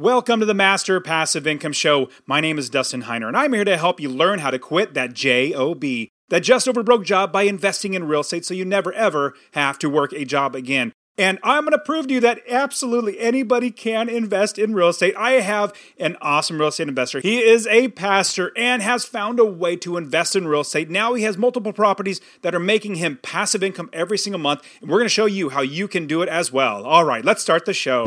Welcome to the Master Passive Income Show. My name is Dustin Heiner, and I'm here to help you learn how to quit that JOB, that just over broke job by investing in real estate so you never ever have to work a job again. And I'm going to prove to you that absolutely anybody can invest in real estate. I have an awesome real estate investor. He is a pastor and has found a way to invest in real estate. Now he has multiple properties that are making him passive income every single month. And we're going to show you how you can do it as well. All right, let's start the show.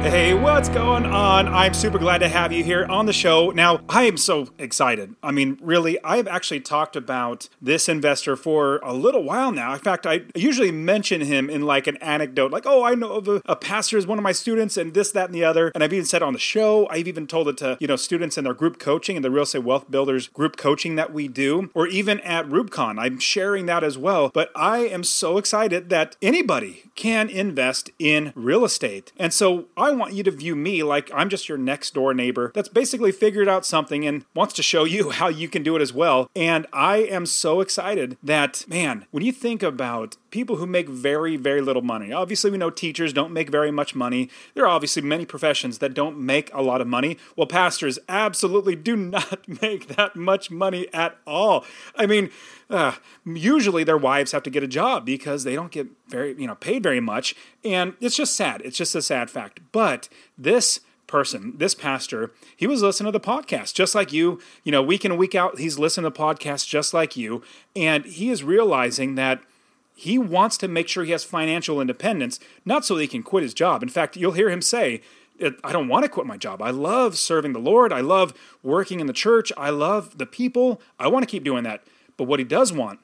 Hey, what's going on? I'm super glad to have you here on the show. Now, I am so excited. I mean, really, I've actually talked about this investor for a little while now. In fact, I usually mention him in like an anecdote, like, oh, I know of a, a pastor is one of my students and this, that, and the other. And I've even said on the show, I've even told it to, you know, students in their group coaching and the Real Estate Wealth Builders group coaching that we do, or even at REWBCON. I'm sharing that as well. But I am so excited that anybody can invest in real estate. And so I want you to view me like I'm just your next door neighbor that's basically figured out something and wants to show you how you can do it as well. And I am so excited that, man, when you think about people who make very, very little money, obviously we know teachers don't make very much money. There are obviously many professions that don't make a lot of money. Well, pastors absolutely do not make that much money at all. I mean, uh, usually their wives have to get a job because they don't get very, you know, paid very much. And it's just sad. It's just a sad fact. But this person, this pastor, he was listening to the podcast just like you. You know, week in week out, he's listening to podcasts just like you. And he is realizing that he wants to make sure he has financial independence, not so that he can quit his job. In fact, you'll hear him say, I don't want to quit my job. I love serving the Lord. I love working in the church. I love the people. I want to keep doing that. But what he does want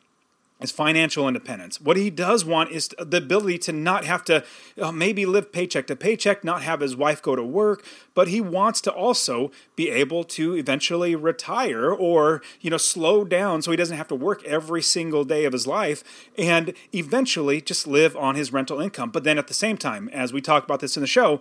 is financial independence. What he does want is the ability to not have to uh, maybe live paycheck to paycheck, not have his wife go to work, but he wants to also be able to eventually retire or, you know, slow down so he doesn't have to work every single day of his life and eventually just live on his rental income. But then at the same time, as we talk about this in the show,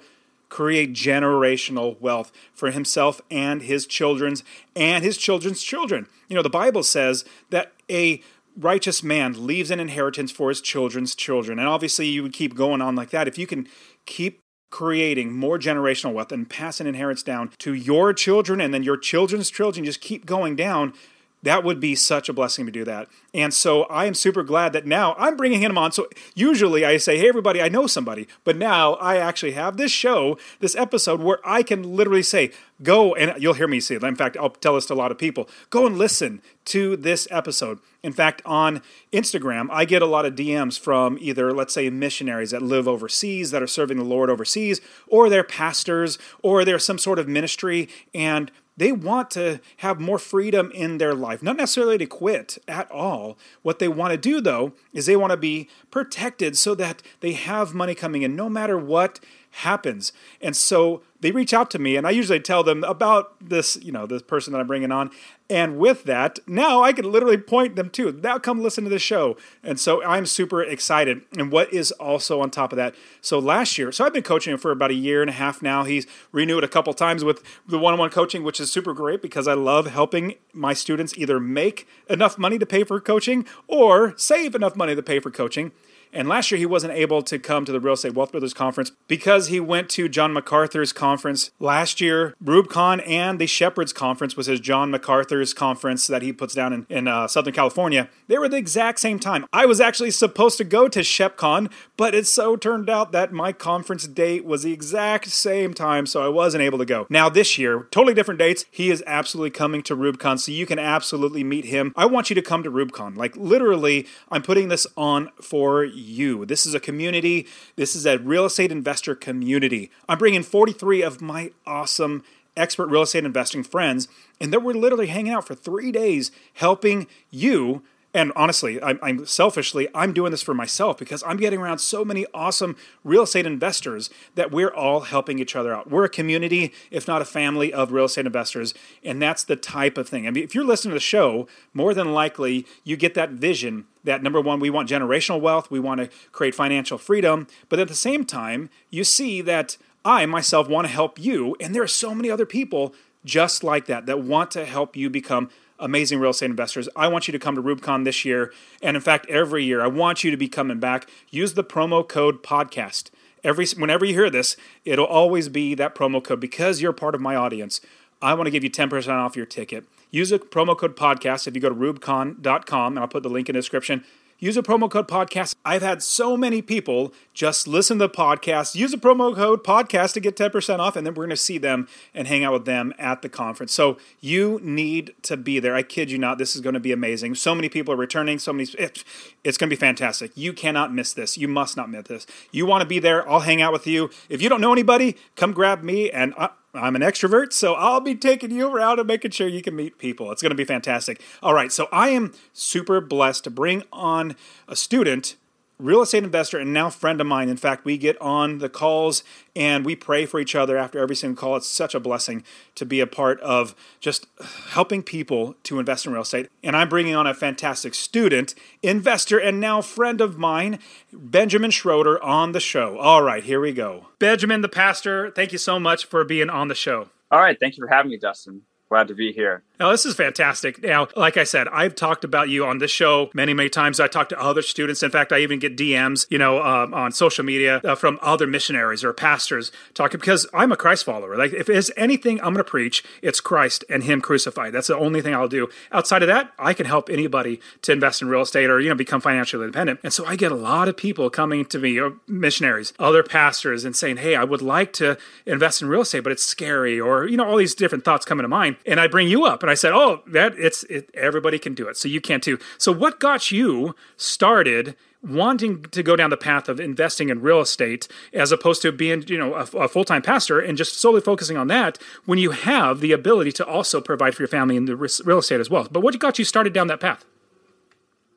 create generational wealth for himself and his children's and his children's children. You know, the Bible says that a righteous man leaves an inheritance for his children's children. And obviously, you would keep going on like that. If you can keep creating more generational wealth and pass an inheritance down to your children and then your children's children, just keep going down, that would be such a blessing to do that. And so I am super glad that now I'm bringing him on. So usually I say, hey, everybody, I know somebody. But now I actually have this show, this episode where I can literally say, go and you'll hear me say it. In fact, I'll tell this to a lot of people go and listen to this episode. In fact, on Instagram, I get a lot of DMs from either, let's say, missionaries that live overseas, that are serving the Lord overseas, or they're pastors, or they're some sort of ministry. And they want to have more freedom in their life, not necessarily to quit at all. What they want to do, though, is they want to be protected so that they have money coming in no matter what happens. And so they reach out to me, and I usually tell them about this, you know, this person that I'm bringing on. And with that, now I can literally point them to now come listen to the show. And so I'm super excited. And what is also on top of that? So last year, so I've been coaching him for about a year and a half now. He's renewed a couple times with the one-on-one coaching, which is super great because I love helping my students either make enough money to pay for coaching or save enough money to pay for coaching. And last year he wasn't able to come to the Real Estate Wealth Builders Conference because he went to John MacArthur's conference last year. REWBCON and the Shepherds Conference was his John MacArthur's conference that he puts down in, in uh, Southern California. They were the exact same time. I was actually supposed to go to ShepCon, but it so turned out that my conference date was the exact same time, so I wasn't able to go. Now this year, totally different dates. He is absolutely coming to REWBCON, so you can absolutely meet him. I want you to come to REWBCON. Like literally, I'm putting this on for you you. This is a community, this is a real estate investor community. I'm bringing 43 of my awesome expert real estate investing friends, and that we're literally hanging out for three days helping you and honestly, I'm, I'm, selfishly, I'm doing this for myself because I'm getting around so many awesome real estate investors that we're all helping each other out. We're a community, if not a family, of real estate investors, and that's the type of thing. I mean, if you're listening to the show, more than likely you get that vision that number one, we want generational wealth, we want to create financial freedom, but at the same time, you see that I myself want to help you, and there are so many other people just like that that want to help you become amazing real estate investors. I want you to come to REWBCON this year. And in fact, every year, I want you to be coming back. Use the promo code podcast. Every, whenever you hear this, it'll always be that promo code because you're part of my audience. I want to give you 10% off your ticket. Use the promo code podcast if you go to rewbcon.com, and I'll put the link in the description. Use a promo code podcast. I've had so many people just listen to the podcast, use a promo code podcast to get 10% off, and then we're going to see them and hang out with them at the conference. So you need to be there. I kid you not. This is going to be amazing. So many people are returning. So many. It's going to be fantastic. You cannot miss this. You must not miss this. You want to be there. I'll hang out with you. If you don't know anybody, come grab me and. I, I'm an extrovert, so I'll be taking you around and making sure you can meet people. It's going to be fantastic. All right, so I am super blessed to bring on a student real estate investor and now friend of mine. In fact, we get on the calls and we pray for each other after every single call. It's such a blessing to be a part of just helping people to invest in real estate. And I'm bringing on a fantastic student, investor, and now friend of mine, Benjamin Schroeder, on the show. All right, here we go. Benjamin, the pastor, thank you so much for being on the show. All right, thank you for having me, Dustin. Glad to be here. Now, this is fantastic. Now, like I said, I've talked about you on this show many, many times. I talk to other students. In fact, I even get DMs, you know, um, on social media uh, from other missionaries or pastors talking because I'm a Christ follower. Like, if there's anything I'm going to preach, it's Christ and Him crucified. That's the only thing I'll do. Outside of that, I can help anybody to invest in real estate or you know become financially independent. And so I get a lot of people coming to me, or missionaries, other pastors, and saying, "Hey, I would like to invest in real estate, but it's scary," or you know, all these different thoughts coming to mind and I bring you up and I said, "Oh, that it's it, everybody can do it, so you can too." So what got you started wanting to go down the path of investing in real estate as opposed to being, you know, a, a full-time pastor and just solely focusing on that when you have the ability to also provide for your family in the real estate as well. But what got you started down that path?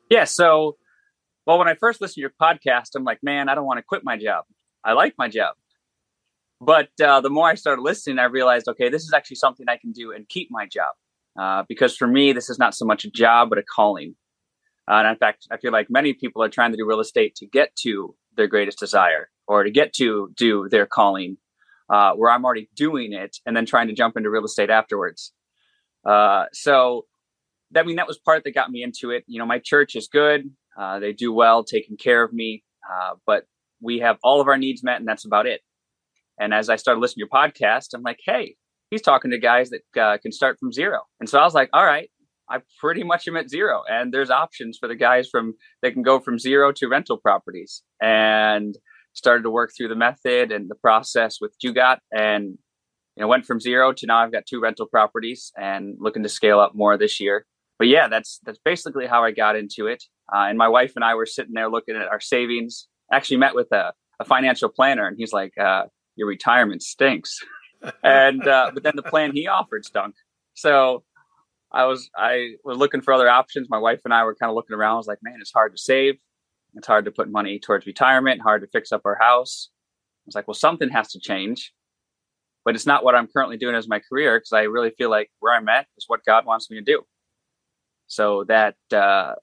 Yeah, so well, when I first listened to your podcast, I'm like, man, I don't want to quit my job. I like my job. But uh, the more I started listening, I realized, okay, this is actually something I can do and keep my job. Uh, because for me, this is not so much a job, but a calling. Uh, and in fact, I feel like many people are trying to do real estate to get to their greatest desire or to get to do their calling, uh, where I'm already doing it and then trying to jump into real estate afterwards. Uh, so, I mean, that was part that got me into it. You know, my church is good. Uh, they do well, taking care of me, but we have all of our needs met, and that's about it. And as I started listening to your podcast, I'm like, hey, he's talking to guys that uh, can start from zero. And so I was like, all right, I pretty much am at zero. And there's options for the guys from that can go from zero to rental properties. And started to work through the method and the process with you got and you know went from zero to now I've got two rental properties and looking to scale up more this year. But yeah, that's that's basically how I got into it. Uh, and my wife and I were sitting there looking at our savings. Actually met with a, a financial planner, and he's like, uh, your retirement stinks. and uh, but then the plan he offered stunk. So I was I was looking for other options. My wife and I were kind of looking around. I was like, man, it's hard to save. It's hard to put money towards retirement. Hard to fix up our house. I was like, well, something has to change. But it's not what I'm currently doing as my career because I really feel like where I'm at is what God wants me to do. So that uh,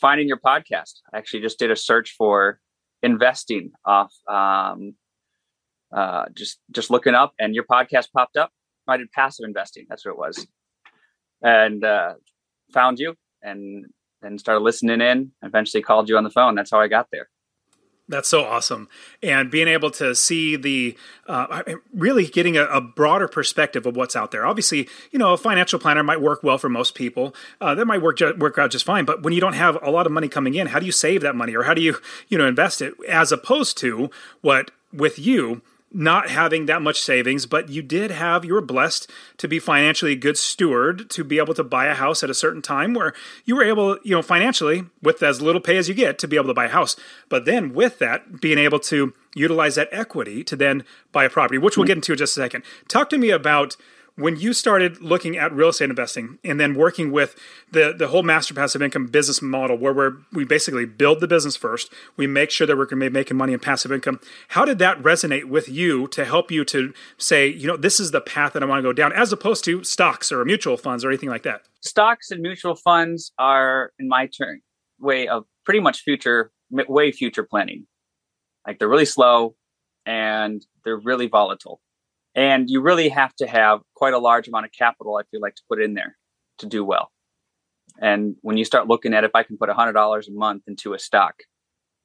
finding your podcast, I actually just did a search for investing off um, uh, just just looking up, and your podcast popped up. I did passive investing. That's what it was, and uh, found you, and and started listening in. Eventually, called you on the phone. That's how I got there. That's so awesome. And being able to see the, uh, really getting a, a, broader perspective of what's out there. Obviously, you know, a financial planner might work well for most people. Uh, that might work, ju- work out just fine. But when you don't have a lot of money coming in, how do you save that money or how do you, you know, invest it as opposed to what with you, not having that much savings, but you did have, you were blessed to be financially a good steward to be able to buy a house at a certain time where you were able, you know, financially, with as little pay as you get, to be able to buy a house. But then with that, being able to utilize that equity to then buy a property, which we'll mm. get into in just a second. Talk to me about when you started looking at real estate investing and then working with the the whole master passive income business model where we're we basically build the business first we make sure that we're going to be making money in passive income how did that resonate with you to help you to say you know this is the path that i want to go down as opposed to stocks or mutual funds or anything like that? Stocks and mutual funds are in my turn way of pretty much future way future planning. Like they're really slow and they're really volatile and you really have to have quite a large amount of capital, I feel like, to put in there to do well. And when you start looking at if I can put $100 a month into a stock,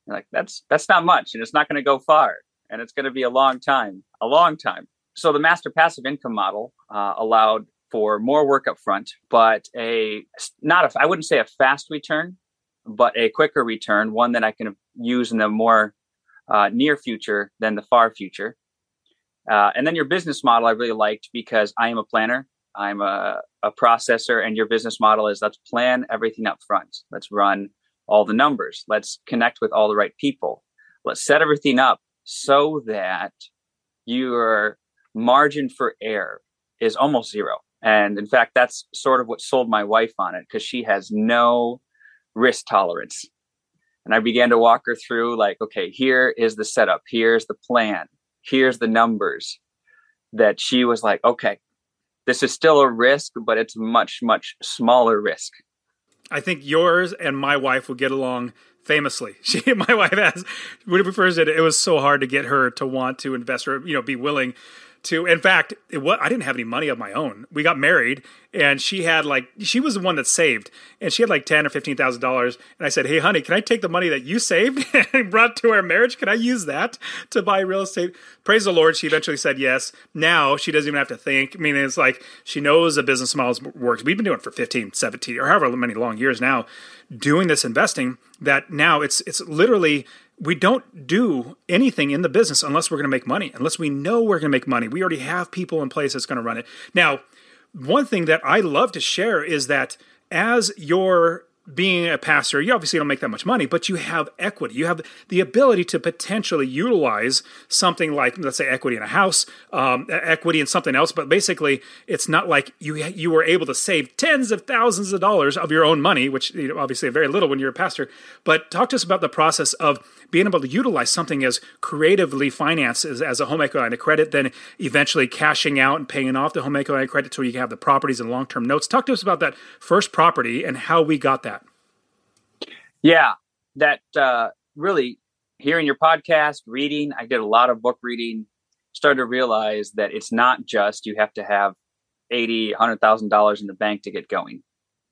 like that's that's not much, and it's not going to go far, and it's going to be a long time, a long time. So the master passive income model uh, allowed for more work up front, but a not a I wouldn't say a fast return, but a quicker return, one that I can use in the more uh, near future than the far future. Uh, and then your business model I really liked because I am a planner, I'm a, a processor, and your business model is let's plan everything up front. Let's run all the numbers. Let's connect with all the right people. Let's set everything up so that your margin for error is almost zero. And in fact, that's sort of what sold my wife on it because she has no risk tolerance. And I began to walk her through, like, okay, here is the setup, here's the plan here's the numbers that she was like okay this is still a risk but it's much much smaller risk. I think yours and my wife will get along famously. She my wife has when first did it it was so hard to get her to want to invest or you know be willing to in fact it was i didn't have any money of my own. We got married and she had like she was the one that saved and she had like ten or fifteen thousand dollars and i said hey honey can i take the money that you saved and brought to our marriage? Can i use that to buy real estate? Praise the lord she eventually said yes. Now she doesn't even have to think. I mean it's like she knows the business model works. We've been doing it for 15 17 or however many long years now doing this investing that now it's it's literally we don't do anything in the business unless we're going to make money, unless we know we're going to make money. We already have people in place that's going to run it. Now, one thing that I love to share is that as your being a pastor, you obviously don't make that much money, but you have equity. You have the ability to potentially utilize something like, let's say, equity in a house, um, equity in something else. But basically, it's not like you you were able to save tens of thousands of dollars of your own money, which you know, obviously very little when you're a pastor. But talk to us about the process of being able to utilize something as creatively financed as, as a home equity line of credit, then eventually cashing out and paying off the home equity line of credit so you can have the properties and long term notes. Talk to us about that first property and how we got that. Yeah, that uh, really hearing your podcast, reading, I did a lot of book reading, started to realize that it's not just you have to have eighty, hundred thousand dollars in the bank to get going,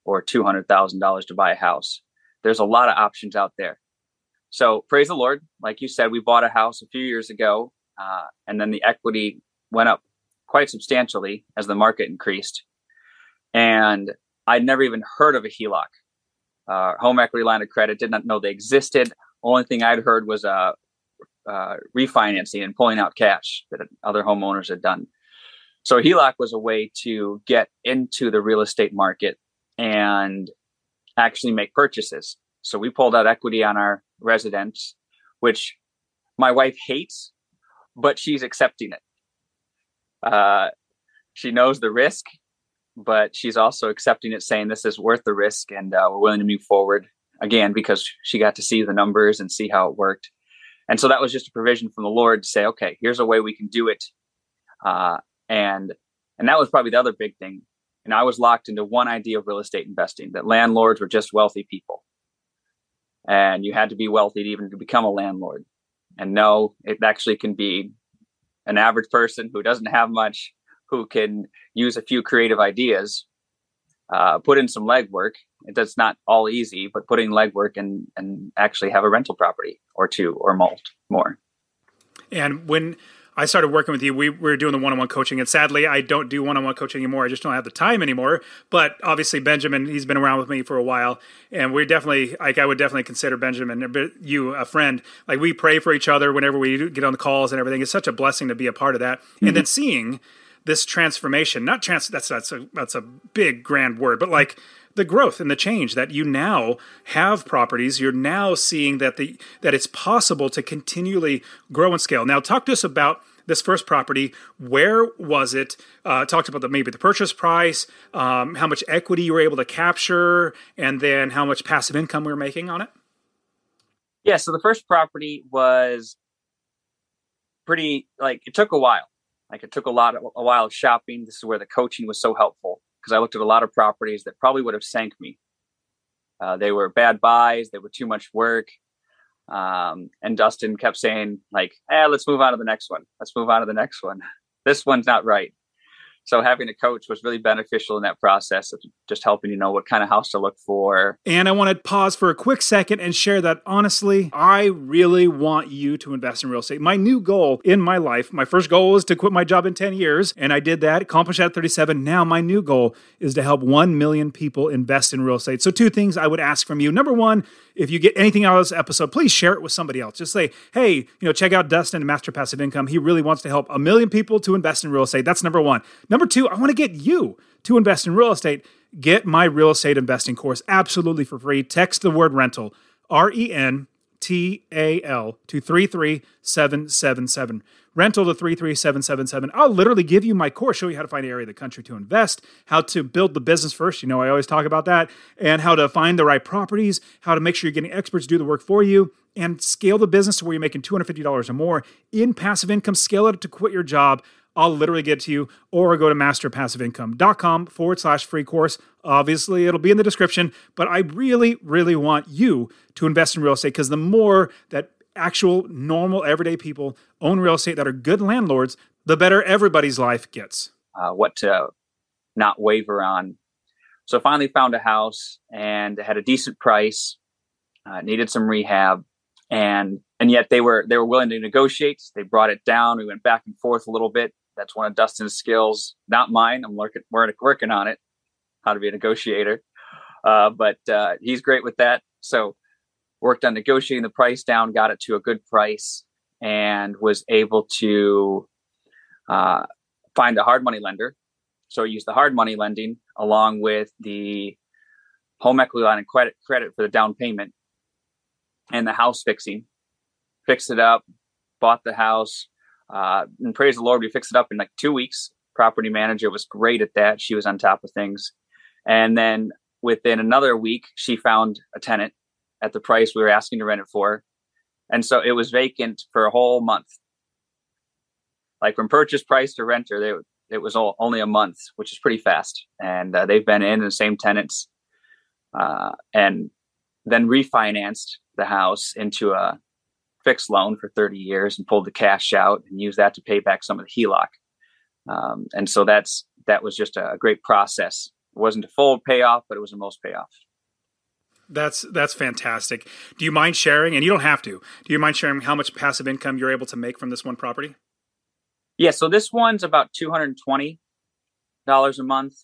or two hundred thousand dollars to buy a house. There's a lot of options out there. So praise the Lord. Like you said, we bought a house a few years ago, uh, and then the equity went up quite substantially as the market increased. And I'd never even heard of a HELOC uh, home equity line of credit. Did not know they existed. Only thing I'd heard was uh, uh, refinancing and pulling out cash that other homeowners had done. So HELOC was a way to get into the real estate market and actually make purchases. So we pulled out equity on our residence, which my wife hates, but she's accepting it. Uh, she knows the risk but she's also accepting it, saying this is worth the risk, and uh, we're willing to move forward again because she got to see the numbers and see how it worked. And so that was just a provision from the Lord to say, okay, here's a way we can do it. Uh, and and that was probably the other big thing. And I was locked into one idea of real estate investing that landlords were just wealthy people, and you had to be wealthy to even to become a landlord. And no, it actually can be an average person who doesn't have much who can use a few creative ideas, uh, put in some legwork. That's not all easy, but putting legwork and and actually have a rental property or two or molt more. And when I started working with you, we were doing the one-on-one coaching, and sadly, I don't do one-on-one coaching anymore. I just don't have the time anymore. But obviously, Benjamin, he's been around with me for a while, and we're definitely, like, I would definitely consider Benjamin, you, a friend. Like, we pray for each other whenever we get on the calls and everything. It's such a blessing to be a part of that, mm-hmm. and then seeing this transformation not trans that's that's a that's a big grand word but like the growth and the change that you now have properties you're now seeing that the that it's possible to continually grow and scale now talk to us about this first property. Where was it? Uh, talked about the maybe the purchase price, um, how much equity you were able to capture, and then how much passive income we were making on it. Yeah, so the first property was pretty like it took a while. Like it took a lot of a while of shopping. This is where the coaching was so helpful because I looked at a lot of properties that probably would have sank me. Uh, they were bad buys. They were too much work. Um, and Dustin kept saying like, "Eh, let's move on to the next one. Let's move on to the next one. This one's not right." So having a coach was really beneficial in that process of just helping you know what kind of house to look for. And I want to pause for a quick second and share that honestly, I really want you to invest in real estate. My new goal in my life, my first goal was to quit my job in 10 years, and I did that, accomplished that at 37. Now my new goal is to help 1 million people invest in real estate. So two things I would ask from you. Number 1, if you get anything out of this episode, please share it with somebody else. Just say, hey, you know, check out Dustin and Master Passive Income. He really wants to help a million people to invest in real estate. That's number one. Number two, I want to get you to invest in real estate. Get my real estate investing course absolutely for free. Text the word rental, R E N T A L, to 33777 rental to 33777. I'll literally give you my course, show you how to find an area of the country to invest, how to build the business first. You know, I always talk about that, and how to find the right properties, how to make sure you're getting experts do the work for you, and scale the business to where you're making $250 or more in passive income, scale it to quit your job. I'll literally get to you, or go to masterpassiveincome.com forward slash free course. Obviously, it'll be in the description, but I really, really want you to invest in real estate because the more that actual, normal, everyday people own real estate that are good landlords, the better everybody's life gets. Uh, what to not waver on. So finally found a house and had a decent price, uh, needed some rehab, and and yet they were they were willing to negotiate. They brought it down. We went back and forth a little bit. That's one of Dustin's skills, not mine. I'm working working on it, how to be a negotiator. Uh, but uh, he's great with that. So worked on negotiating the price down, got it to a good price, and was able to uh, find a hard money lender. So I used the hard money lending along with the home equity line of credit credit for the down payment and the house fixing. Fixed it up, bought the house, uh, and praise the Lord, we fixed it up in like two weeks. Property manager was great at that. She was on top of things. And then within another week, she found a tenant at the price we were asking to rent it for. And so it was vacant for a whole month. Like from purchase price to renter, they, it was all, only a month, which is pretty fast. And uh, they've been in the same tenants uh, and then refinanced the house into a fixed loan for 30 years and pulled the cash out and used that to pay back some of the HELOC. Um, and so that's that was just a great process. It wasn't a full payoff, but it was the most payoff. That's that's fantastic. Do you mind sharing? And you don't have to. Do you mind sharing how much passive income you're able to make from this one property? Yeah, so this one's about two hundred and twenty dollars a month.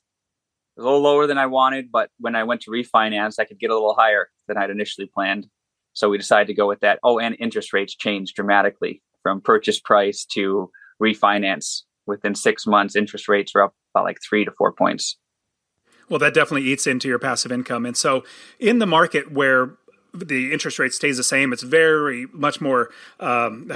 A little lower than I wanted, but when I went to refinance, I could get a little higher than I'd initially planned. So we decided to go with that. Oh, and interest rates changed dramatically from purchase price to refinance. Within six months, interest rates are up about like three to four points. Well, that definitely eats into your passive income. And so, in the market where the interest rate stays the same, it's very much more um,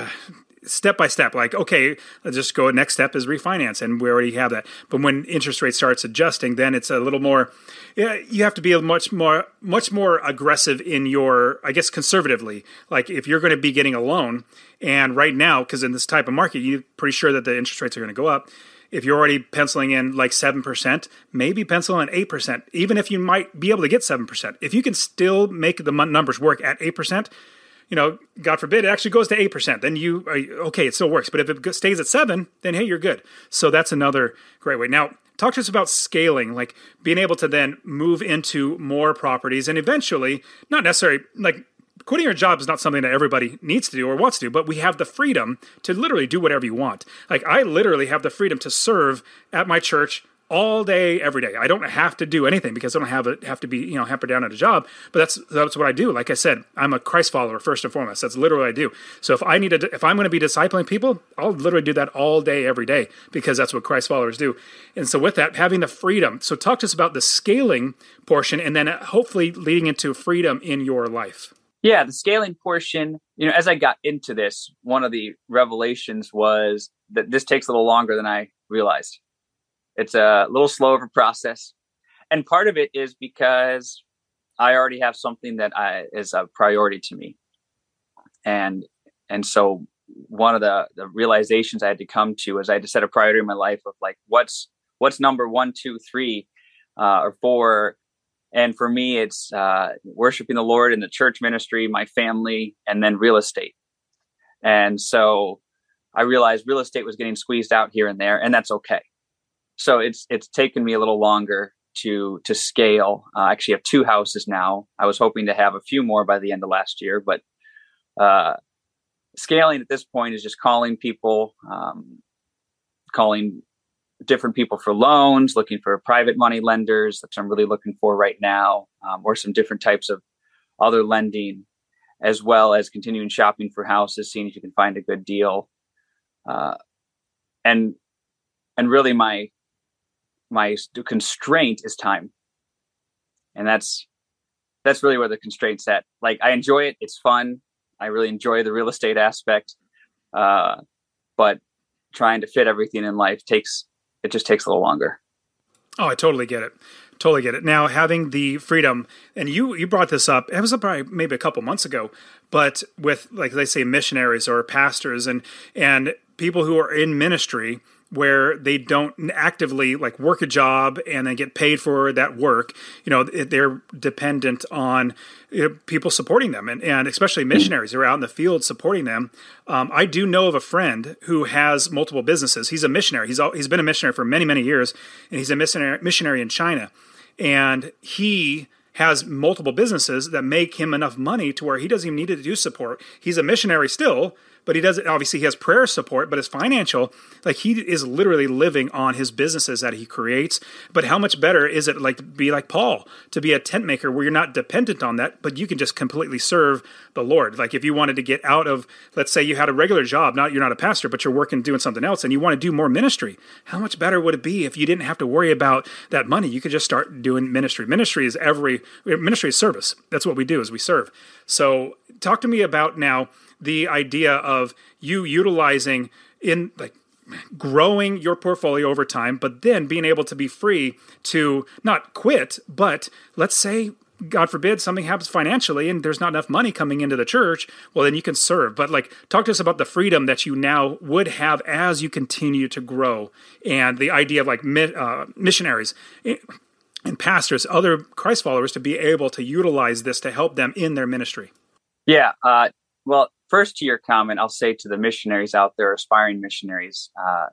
step by step. Like, okay, let's just go. Next step is refinance, and we already have that. But when interest rate starts adjusting, then it's a little more. You have to be much more, much more aggressive in your, I guess, conservatively. Like, if you're going to be getting a loan, and right now, because in this type of market, you're pretty sure that the interest rates are going to go up if you're already penciling in like 7%, maybe pencil in 8%, even if you might be able to get 7%. If you can still make the numbers work at 8%, you know, God forbid, it actually goes to 8%, then you, uh, okay, it still works. But if it stays at 7 then hey, you're good. So that's another great way. Now, talk to us about scaling, like being able to then move into more properties and eventually, not necessarily like quitting your job is not something that everybody needs to do or wants to do, but we have the freedom to literally do whatever you want. Like I literally have the freedom to serve at my church all day, every day. I don't have to do anything because I don't have a, have to be you know hampered down at a job. But that's that's what I do. Like I said, I'm a Christ follower first and foremost. That's literally what I do. So if I need to, if I'm going to be discipling people, I'll literally do that all day, every day because that's what Christ followers do. And so with that, having the freedom. So talk to us about the scaling portion, and then uh, hopefully leading into freedom in your life. Yeah, the scaling portion, you know, as I got into this, one of the revelations was that this takes a little longer than I realized. It's a little slow of a process, and part of it is because I already have something that I, is a priority to me, and and so one of the the realizations I had to come to is I had to set a priority in my life of like what's what's number one, two, three, uh, or four. And for me, it's uh, worshiping the Lord in the church ministry, my family, and then real estate. And so I realized real estate was getting squeezed out here and there, and that's okay. So it's it's taken me a little longer to to scale. Uh, I actually have two houses now. I was hoping to have a few more by the end of last year, but uh, scaling at this point is just calling people, um, calling different people for loans, looking for private money lenders. That's I'm really looking for right now, um, or some different types of other lending, as well as continuing shopping for houses, seeing if you can find a good deal. Uh, and and really, my my constraint is time, and that's that's really where the constraint's at. Like I enjoy it; it's fun. I really enjoy the real estate aspect, uh, but trying to fit everything in life takes it just takes a little longer. Oh, I totally get it. Totally get it. Now, having the freedom, and you you brought this up. It was probably maybe a couple months ago, but with like they say missionaries or pastors and and people who are in ministry where they don't actively like work a job and then get paid for that work. You know, they're dependent on you know, people supporting them, and, and especially missionaries who are out in the field supporting them. Um, I do know of a friend who has multiple businesses. He's a missionary. He's he's been a missionary for many many years, and he's a missionary missionary in China, and he has multiple businesses that make him enough money to where he doesn't even need to do support. He's a missionary still, but he doesn't obviously he has prayer support but his financial. Like he is literally living on his businesses that he creates. But how much better is it like to be like paul to be a tent maker where you're not dependent on that but you can just completely serve the lord. Like if you wanted to get out of let's say you had a regular job not you're not a pastor but you're working doing something else and you want to do more ministry how much better would it be if you didn't have to worry about that money? You could just start doing ministry. Ministry is every ministry is service. That's what we do is we serve. So talk to me about now the idea of you utilizing in like growing your portfolio over time, but then being able to be free to not quit, but let's say God forbid something happens financially and there's not enough money coming into the church, well, then you can serve. But like, talk to us about the freedom that you now would have as you continue to grow and the idea of like uh, missionaries and pastors, other Christ followers to be able to utilize this to help them in their ministry. Yeah. Uh, well, first to your comment, I'll say to the missionaries out there, aspiring missionaries, uh,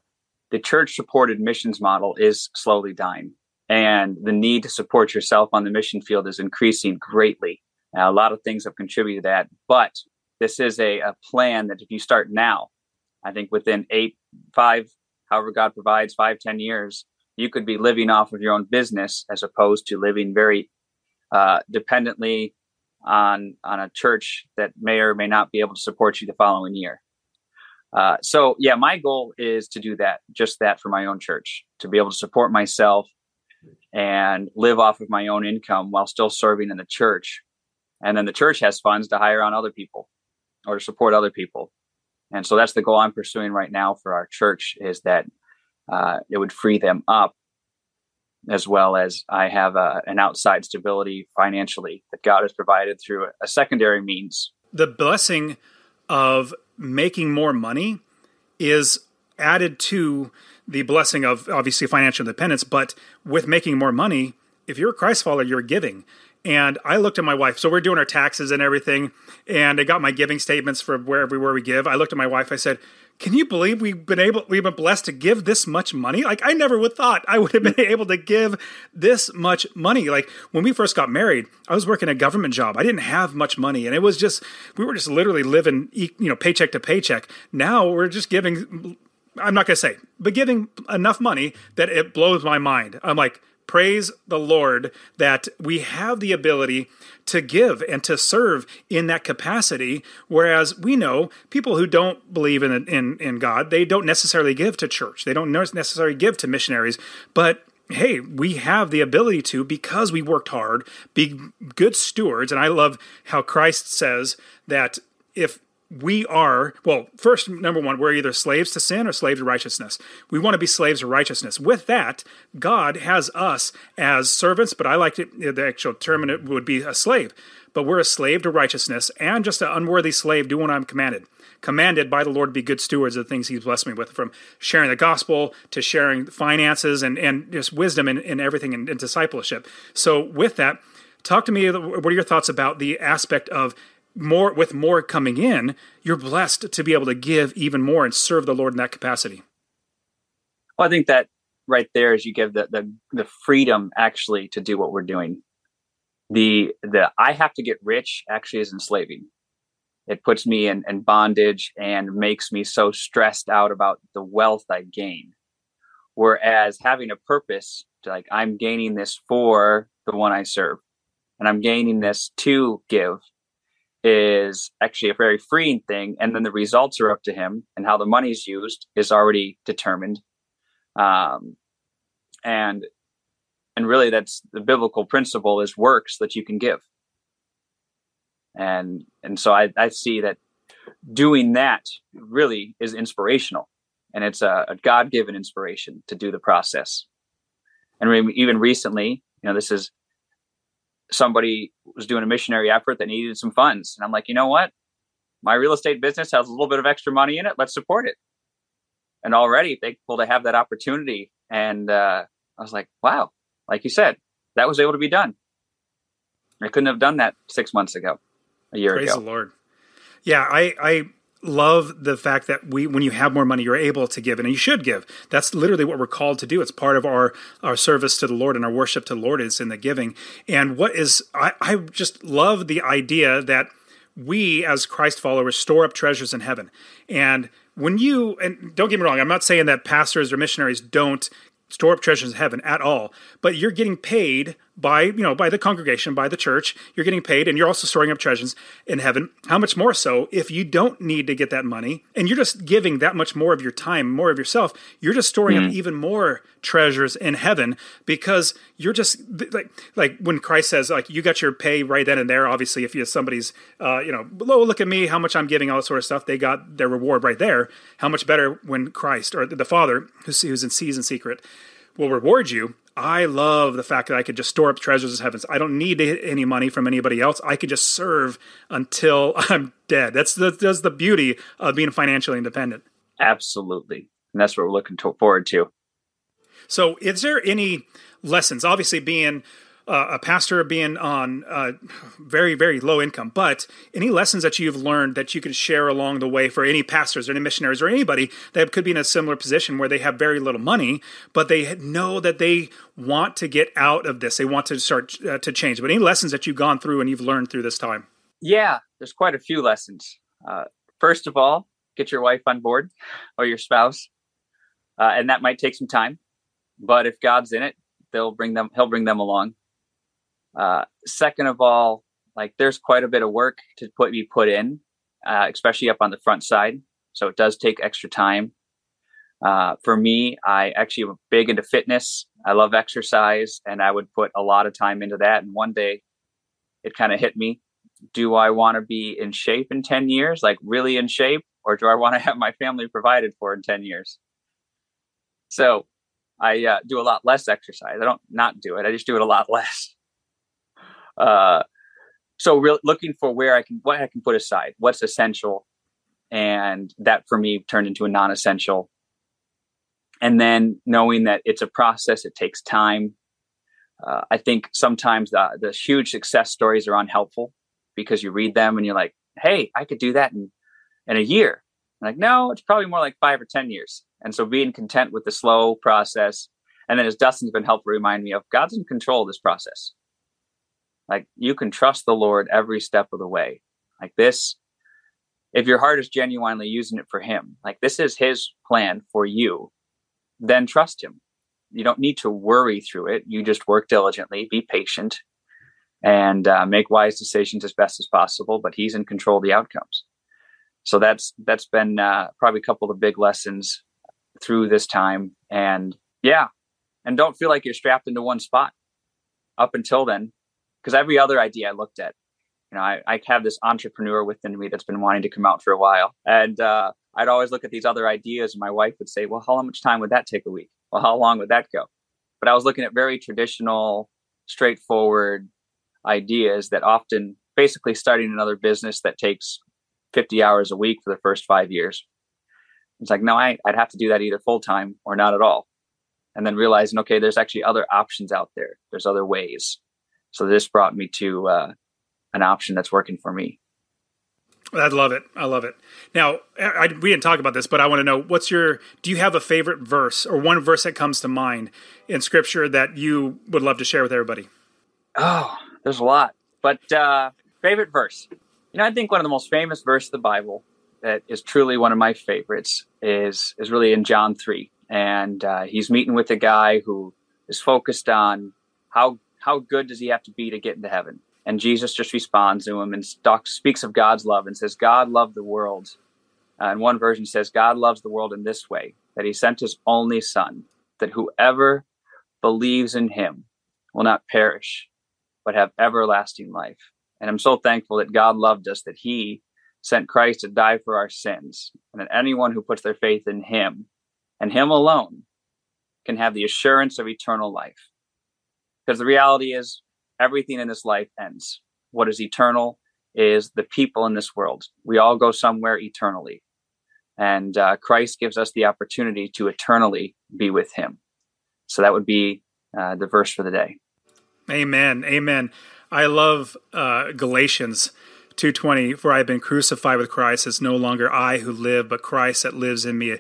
the church supported missions model is slowly dying. And the need to support yourself on the mission field is increasing greatly. Now, a lot of things have contributed to that, but this is a, a plan that if you start now, I think within eight, five, however God provides, five, ten years, you could be living off of your own business as opposed to living very uh, dependently on on a church that may or may not be able to support you the following year. Uh, so yeah, my goal is to do that, just that for my own church, to be able to support myself and live off of my own income while still serving in the church. And then the church has funds to hire on other people or to support other people. And so that's the goal I'm pursuing right now for our church is that uh, it would free them up as well as I have a, an outside stability financially that God has provided through a secondary means. The blessing of making more money is added to the blessing of obviously financial independence, but with making more money, if you're a Christ follower, you're giving. And I looked at my wife. So we're doing our taxes and everything, and I got my giving statements for where everywhere we give. I looked at my wife. I said, can you believe we've been able we've been blessed to give this much money? Like i never would thought i would have been able to give this much money. Like when we first got married i was working a government job. I didn't have much money and it was just we were just literally living you know paycheck to paycheck. Now we're just giving i'm not going to say but giving enough money that it blows my mind. I'm like praise the lord that we have the ability to give and to serve in that capacity. Whereas we know people who don't believe in, in, in God, they don't necessarily give to church, they don't necessarily give to missionaries, but hey, we have the ability to because we worked hard, be good stewards. And I love how Christ says that if we are, well, first, number one, we're either slaves to sin or slaves to righteousness. We want to be slaves to righteousness. With that, God has us as servants, but I like it, the actual term it would be a slave. But we're a slave to righteousness and just an unworthy slave doing what I'm commanded. Commanded by the Lord to be good stewards of the things He's blessed me with, from sharing the gospel to sharing finances and, and just wisdom and, and everything in, in discipleship. So, with that, talk to me. What are your thoughts about the aspect of more with more coming in, you're blessed to be able to give even more and serve the Lord in that capacity. Well, I think that right there is you give the, the the freedom actually to do what we're doing. The the I have to get rich actually is enslaving. It puts me in, in bondage and makes me so stressed out about the wealth I gain. Whereas having a purpose, like I'm gaining this for the one I serve, and I'm gaining this to give is actually a very freeing thing and then the results are up to him and how the money's used is already determined. Um, and and really that's the biblical principle is works that you can give. And and so i, I see that doing that really is inspirational and it's a, a god-given inspiration to do the process. And even recently you know this is somebody was doing a missionary effort that needed some funds. And I'm like, you know what? My real estate business has a little bit of extra money in it. Let's support it. And already thankful to have that opportunity. And uh, I was like, wow, like you said, that was able to be done. I couldn't have done that six months ago, a year Praise ago. Praise the Lord. Yeah, I, I love the fact that we when you have more money you're able to give and you should give. That's literally what we're called to do. It's part of our our service to the lord and our worship to the lord is in the giving. And what is i, I just love the idea that we as christ followers store up treasures in heaven. And when you and don't get me wrong i'm not saying that pastors or missionaries don't store up treasures in heaven at all but you're getting paid by you know by the congregation by the church you're getting paid and you're also storing up treasures in heaven how much more so if you don't need to get that money and you're just giving that much more of your time more of yourself you're just storing mm-hmm. up even more treasures in heaven because you're just like like when christ says like you got your pay right then and there obviously if you somebody's uh, you know oh look at me how much i'm giving all that sort of stuff they got their reward right there how much better when christ or the father who's, who's in sees in secret will reward you I love the fact that I could just store up treasures in heavens. I don't need any money from anybody else. I could just serve until I'm dead. That's the, that's the beauty of being financially independent. Absolutely. And that's what we're looking to, forward to. So, is there any lessons? Obviously, being uh, a pastor being on uh, very very low income but any lessons that you've learned that you could share along the way for any pastors or any missionaries or anybody that could be in a similar position where they have very little money but they know that they want to get out of this. They want to start uh, to change. But any lessons that you've gone through and you've learned through this time? Yeah there's quite a few lessons. Uh, first of all get your wife on board or your spouse uh, and that might take some time but if god's in it they'll bring them he'll bring them along uh, second of all, like there's quite a bit of work to put be put in, uh, especially up on the front side. So it does take extra time. Uh, for me, I actually am big into fitness. I love exercise, and I would put a lot of time into that. And one day, it kind of hit me: Do I want to be in shape in ten years, like really in shape, or do I want to have my family provided for in ten years? So I uh, do a lot less exercise. I don't not do it. I just do it a lot less. Uh, so really looking for where I can what I can put aside, what's essential, and that for me turned into a non-essential. And then knowing that it's a process, it takes time. Uh, I think sometimes the, the huge success stories are unhelpful because you read them and you're like, "Hey, I could do that in in a year." Like, no, it's probably more like five or ten years. And so being content with the slow process, and then as Dustin's been helpful remind me of, God's in control of this process. Like you can trust the Lord every step of the way. Like this, if your heart is genuinely using it for Him, like this is His plan for you, then trust Him. You don't need to worry through it. You just work diligently, be patient, and uh, make wise decisions as best as possible. But He's in control of the outcomes. So that's that's been uh, probably a couple of big lessons through this time. And yeah, and don't feel like you're strapped into one spot. Up until then, because every other idea I looked at, You know, I, I have this entrepreneur within me that's been wanting to come out for a while. And uh, I'd always look at these other ideas, and my wife would say, Well, how much time would that take a week? Well, how long would that go? But I was looking at very traditional, straightforward ideas that often basically starting another business that takes 50 hours a week for the first five years. It's like, no, I, I'd have to do that either full time or not at all. And then realizing, okay, there's actually other options out there. There's other ways. So this brought me to uh, an option that's working for me. I love it. I love it. Now, I, we didn't talk about this, but I want to know what's your. Do you have a favorite verse or one verse that comes to mind in Scripture that you would love to share with everybody? Oh, there's a lot, but uh, favorite verse. You know, I think one of the most famous verse of the Bible that is truly one of my favorites is is really in John three, and uh, he's meeting with a guy who is focused on how how good does he have to be to get into heaven and Jesus just responds to him and speaks of God's love and says, God loved the world. Uh, and one version says, God loves the world in this way, that he sent his only son, that whoever believes in him will not perish, but have everlasting life. And I'm so thankful that God loved us, that he sent Christ to die for our sins, and that anyone who puts their faith in him and him alone can have the assurance of eternal life. Because the reality is, everything in this life ends. What is eternal is the people in this world. We all go somewhere eternally. And uh, Christ gives us the opportunity to eternally be with him. So that would be uh, the verse for the day. Amen. Amen. I love uh, Galatians 2.20, for I have been crucified with Christ. It's no longer I who live, but Christ that lives in me.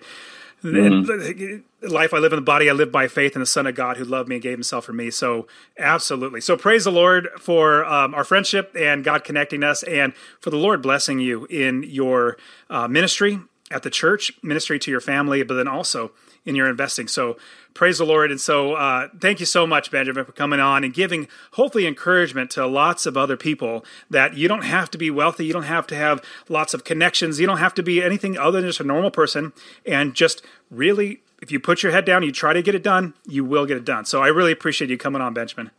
Mm-hmm. life I live in the body, I live by faith in the Son of God who loved me and gave himself for me. So, absolutely. So, praise the Lord for um, our friendship and God connecting us, and for the Lord blessing you in your uh, ministry at the church, ministry to your family, but then also in your investing. So praise the Lord. And so uh, thank you so much, Benjamin, for coming on and giving hopefully encouragement to lots of other people that you don't have to be wealthy. You don't have to have lots of connections. You don't have to be anything other than just a normal person. And just really, if you put your head down, you try to get it done, you will get it done. So I really appreciate you coming on, Benjamin.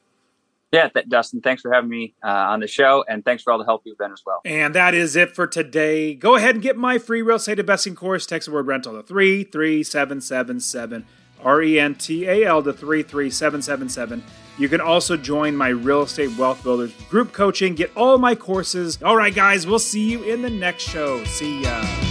Yeah, th- Dustin, thanks for having me uh, on the show, and thanks for all the help you've been as well. And that is it for today. Go ahead and get my free real estate investing course. Text the word rental to 33777, R E N T A L to 33777. You can also join my Real Estate Wealth Builders group coaching, get all my courses. All right, guys, we'll see you in the next show. See ya.